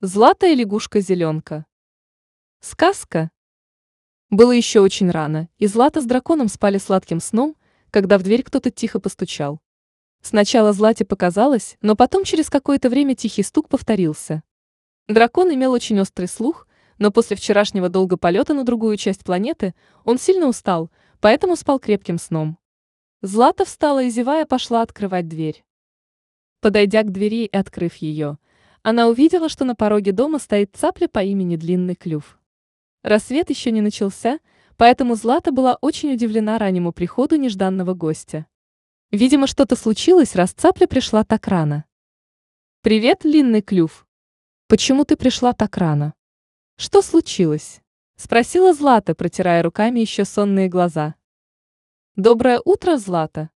Златая лягушка-зеленка. Сказка. Было еще очень рано, и Злата с драконом спали сладким сном, когда в дверь кто-то тихо постучал. Сначала Злате показалось, но потом через какое-то время тихий стук повторился. Дракон имел очень острый слух, но после вчерашнего долго полета на другую часть планеты он сильно устал, поэтому спал крепким сном. Злата встала и, зевая, пошла открывать дверь. Подойдя к двери и открыв ее, она увидела, что на пороге дома стоит цапля по имени Длинный Клюв. Рассвет еще не начался, поэтому Злата была очень удивлена раннему приходу нежданного гостя. Видимо, что-то случилось, раз цапля пришла так рано. «Привет, Длинный Клюв! Почему ты пришла так рано? Что случилось?» — спросила Злата, протирая руками еще сонные глаза. «Доброе утро, Злата!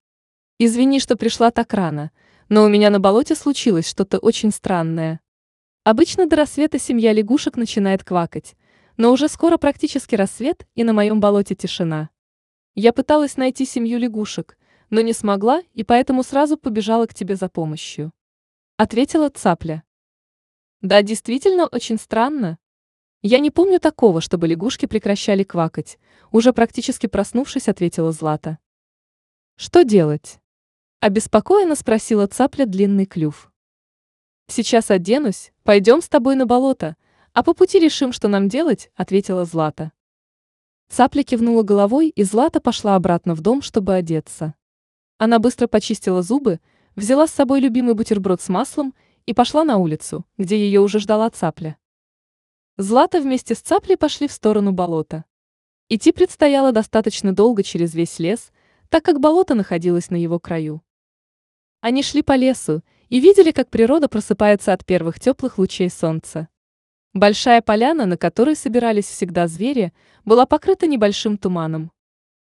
Извини, что пришла так рано, но у меня на болоте случилось что-то очень странное. Обычно до рассвета семья лягушек начинает квакать, но уже скоро практически рассвет, и на моем болоте тишина. Я пыталась найти семью лягушек, но не смогла, и поэтому сразу побежала к тебе за помощью. Ответила цапля. Да, действительно очень странно. Я не помню такого, чтобы лягушки прекращали квакать. Уже практически проснувшись, ответила Злата. Что делать? Обеспокоенно спросила цапля длинный клюв. «Сейчас оденусь, пойдем с тобой на болото, а по пути решим, что нам делать», — ответила Злата. Цапля кивнула головой, и Злата пошла обратно в дом, чтобы одеться. Она быстро почистила зубы, взяла с собой любимый бутерброд с маслом и пошла на улицу, где ее уже ждала цапля. Злата вместе с цаплей пошли в сторону болота. Идти предстояло достаточно долго через весь лес, так как болото находилось на его краю. Они шли по лесу и видели, как природа просыпается от первых теплых лучей солнца. Большая поляна, на которой собирались всегда звери, была покрыта небольшим туманом.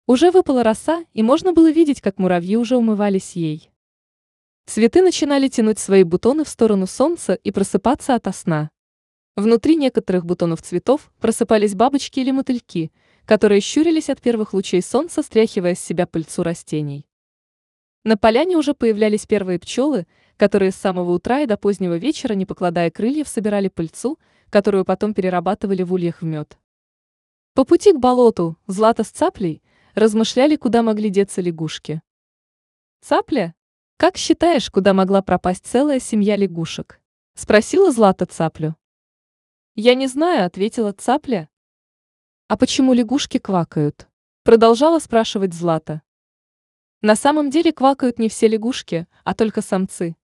Уже выпала роса, и можно было видеть, как муравьи уже умывались ей. Цветы начинали тянуть свои бутоны в сторону солнца и просыпаться ото сна. Внутри некоторых бутонов цветов просыпались бабочки или мотыльки, которые щурились от первых лучей солнца, стряхивая с себя пыльцу растений. На поляне уже появлялись первые пчелы, которые с самого утра и до позднего вечера, не покладая крыльев, собирали пыльцу, которую потом перерабатывали в ульях в мед. По пути к болоту Злата с цаплей размышляли, куда могли деться лягушки. «Цапля? Как считаешь, куда могла пропасть целая семья лягушек?» – спросила Злата цаплю. «Я не знаю», – ответила цапля. «А почему лягушки квакают?» – продолжала спрашивать Злата. На самом деле квакают не все лягушки, а только самцы.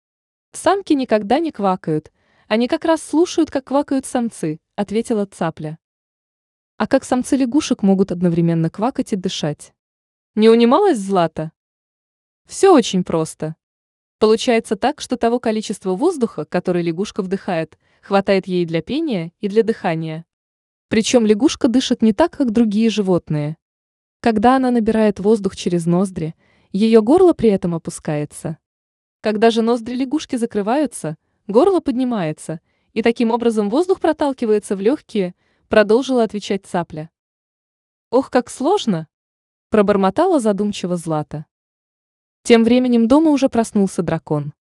Самки никогда не квакают, они как раз слушают, как квакают самцы, ответила цапля. А как самцы лягушек могут одновременно квакать и дышать? Не унималась Злата? Все очень просто. Получается так, что того количества воздуха, который лягушка вдыхает, хватает ей для пения и для дыхания. Причем лягушка дышит не так, как другие животные. Когда она набирает воздух через ноздри, ее горло при этом опускается. Когда же ноздри лягушки закрываются, горло поднимается, и таким образом воздух проталкивается в легкие, продолжила отвечать цапля. Ох, как сложно! Пробормотала задумчиво Злата. Тем временем дома уже проснулся дракон.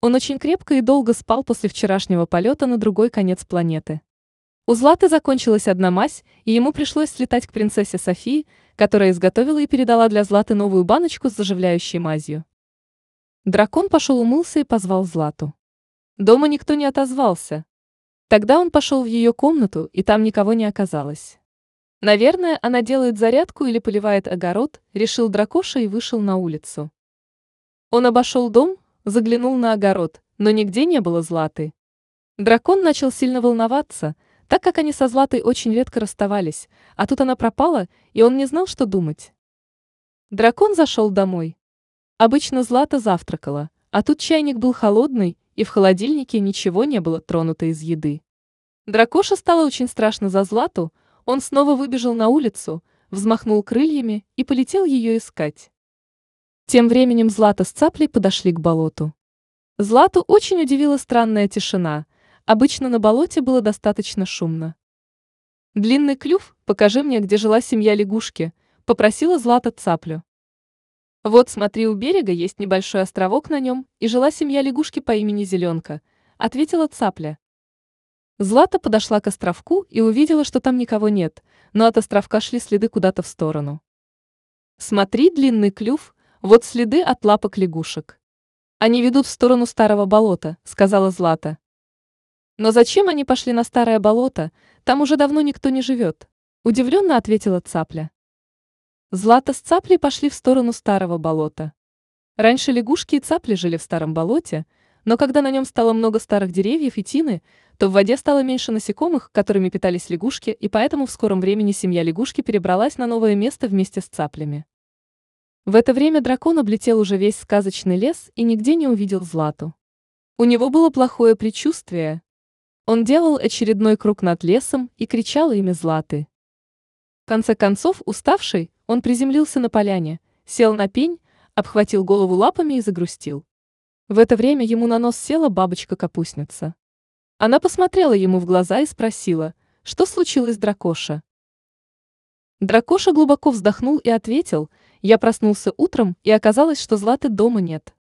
Он очень крепко и долго спал после вчерашнего полета на другой конец планеты. У Златы закончилась одна мазь, и ему пришлось слетать к принцессе Софии, которая изготовила и передала для Златы новую баночку с заживляющей мазью. Дракон пошел умылся и позвал Злату. Дома никто не отозвался. Тогда он пошел в ее комнату, и там никого не оказалось. Наверное, она делает зарядку или поливает огород, решил дракоша и вышел на улицу. Он обошел дом, заглянул на огород, но нигде не было Златы. Дракон начал сильно волноваться, так как они со Златой очень редко расставались, а тут она пропала, и он не знал, что думать. Дракон зашел домой. Обычно Злата завтракала, а тут чайник был холодный, и в холодильнике ничего не было тронуто из еды. Дракоша стало очень страшно за Злату, он снова выбежал на улицу, взмахнул крыльями и полетел ее искать. Тем временем Злата с Цаплей подошли к болоту. Злату очень удивила странная тишина – Обычно на болоте было достаточно шумно. «Длинный клюв, покажи мне, где жила семья лягушки», — попросила Злата цаплю. «Вот смотри, у берега есть небольшой островок на нем, и жила семья лягушки по имени Зеленка», — ответила цапля. Злата подошла к островку и увидела, что там никого нет, но от островка шли следы куда-то в сторону. Смотри, длинный клюв, вот следы от лапок лягушек. Они ведут в сторону старого болота, сказала Злата. Но зачем они пошли на старое болото? Там уже давно никто не живет. Удивленно ответила цапля. Злата с цаплей пошли в сторону старого болота. Раньше лягушки и цапли жили в старом болоте, но когда на нем стало много старых деревьев и тины, то в воде стало меньше насекомых, которыми питались лягушки, и поэтому в скором времени семья лягушки перебралась на новое место вместе с цаплями. В это время дракон облетел уже весь сказочный лес и нигде не увидел Злату. У него было плохое предчувствие. Он делал очередной круг над лесом и кричал имя Златы. В конце концов, уставший, он приземлился на поляне, сел на пень, обхватил голову лапами и загрустил. В это время ему на нос села бабочка-капустница. Она посмотрела ему в глаза и спросила, что случилось, дракоша? Дракоша глубоко вздохнул и ответил, я проснулся утром, и оказалось, что Златы дома нет.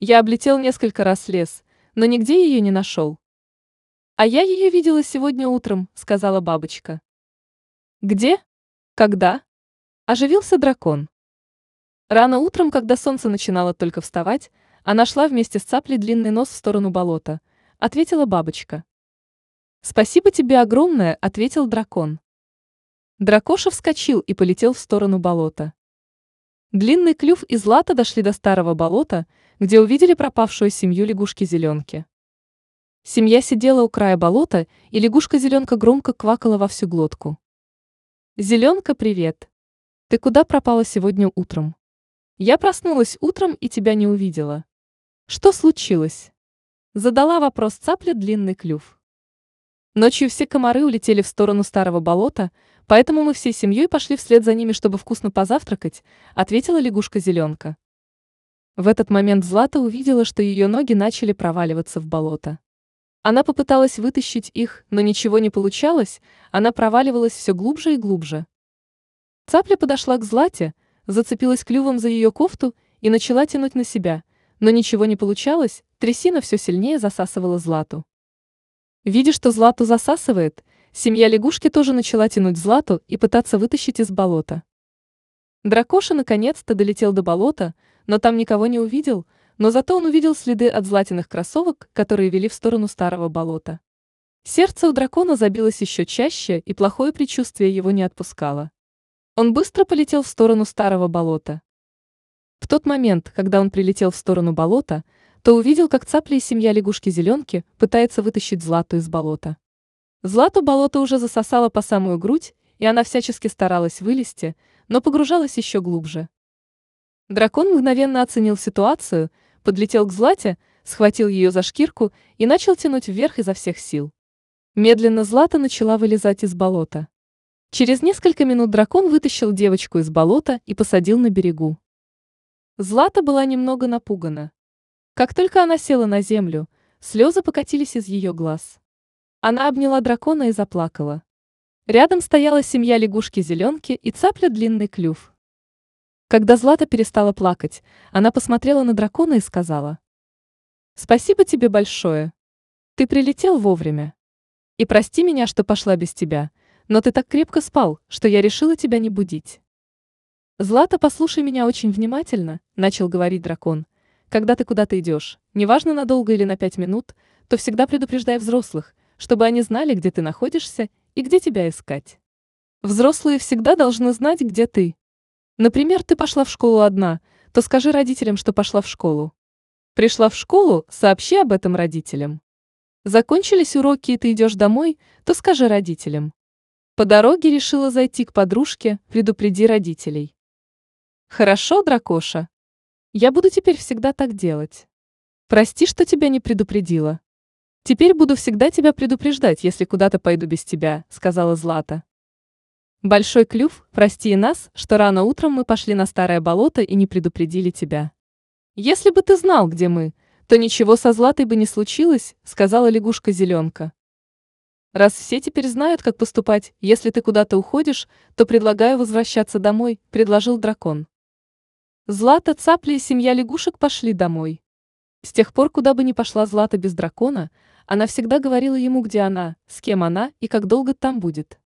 Я облетел несколько раз лес, но нигде ее не нашел. А я ее видела сегодня утром, сказала бабочка. Где? Когда? Оживился дракон. Рано утром, когда солнце начинало только вставать, она шла вместе с цаплей длинный нос в сторону болота, ответила бабочка. Спасибо тебе огромное, ответил дракон. Дракоша вскочил и полетел в сторону болота. Длинный клюв и Злата дошли до старого болота, где увидели пропавшую семью лягушки-зеленки. Семья сидела у края болота, и лягушка-зеленка громко квакала во всю глотку. «Зеленка, привет! Ты куда пропала сегодня утром? Я проснулась утром и тебя не увидела. Что случилось? Задала вопрос цапля длинный клюв. Ночью все комары улетели в сторону старого болота, поэтому мы всей семьей пошли вслед за ними, чтобы вкусно позавтракать, ответила лягушка-зеленка. В этот момент Злата увидела, что ее ноги начали проваливаться в болото. Она попыталась вытащить их, но ничего не получалось, она проваливалась все глубже и глубже. Цапля подошла к Злате, зацепилась клювом за ее кофту и начала тянуть на себя, но ничего не получалось, трясина все сильнее засасывала Злату. Видя, что Злату засасывает, семья лягушки тоже начала тянуть Злату и пытаться вытащить из болота. Дракоша наконец-то долетел до болота, но там никого не увидел, но зато он увидел следы от златиных кроссовок, которые вели в сторону старого болота. Сердце у дракона забилось еще чаще, и плохое предчувствие его не отпускало. Он быстро полетел в сторону старого болота. В тот момент, когда он прилетел в сторону болота, то увидел, как цапля и семья лягушки-зеленки пытается вытащить Злату из болота. Злату болото уже засосало по самую грудь, и она всячески старалась вылезти, но погружалась еще глубже. Дракон мгновенно оценил ситуацию, подлетел к Злате, схватил ее за шкирку и начал тянуть вверх изо всех сил. Медленно Злата начала вылезать из болота. Через несколько минут дракон вытащил девочку из болота и посадил на берегу. Злата была немного напугана. Как только она села на землю, слезы покатились из ее глаз. Она обняла дракона и заплакала. Рядом стояла семья лягушки-зеленки и цапля длинный клюв. Когда Злата перестала плакать, она посмотрела на дракона и сказала. «Спасибо тебе большое. Ты прилетел вовремя. И прости меня, что пошла без тебя, но ты так крепко спал, что я решила тебя не будить». «Злата, послушай меня очень внимательно», — начал говорить дракон. Когда ты куда-то идешь, неважно надолго или на пять минут, то всегда предупреждай взрослых, чтобы они знали, где ты находишься и где тебя искать. Взрослые всегда должны знать, где ты. Например, ты пошла в школу одна, то скажи родителям, что пошла в школу. Пришла в школу, сообщи об этом родителям. Закончились уроки и ты идешь домой, то скажи родителям. По дороге решила зайти к подружке, предупреди родителей. Хорошо, дракоша, я буду теперь всегда так делать. Прости, что тебя не предупредила. Теперь буду всегда тебя предупреждать, если куда-то пойду без тебя, сказала Злата. Большой клюв, прости нас, что рано утром мы пошли на старое болото и не предупредили тебя. Если бы ты знал, где мы, то ничего со Златой бы не случилось, сказала лягушка-зеленка. Раз все теперь знают, как поступать, если ты куда-то уходишь, то предлагаю возвращаться домой, предложил дракон. Злата, Цапля и семья лягушек пошли домой. С тех пор, куда бы ни пошла Злата без дракона, Она всегда говорила ему, где она, с кем она и как долго там будет.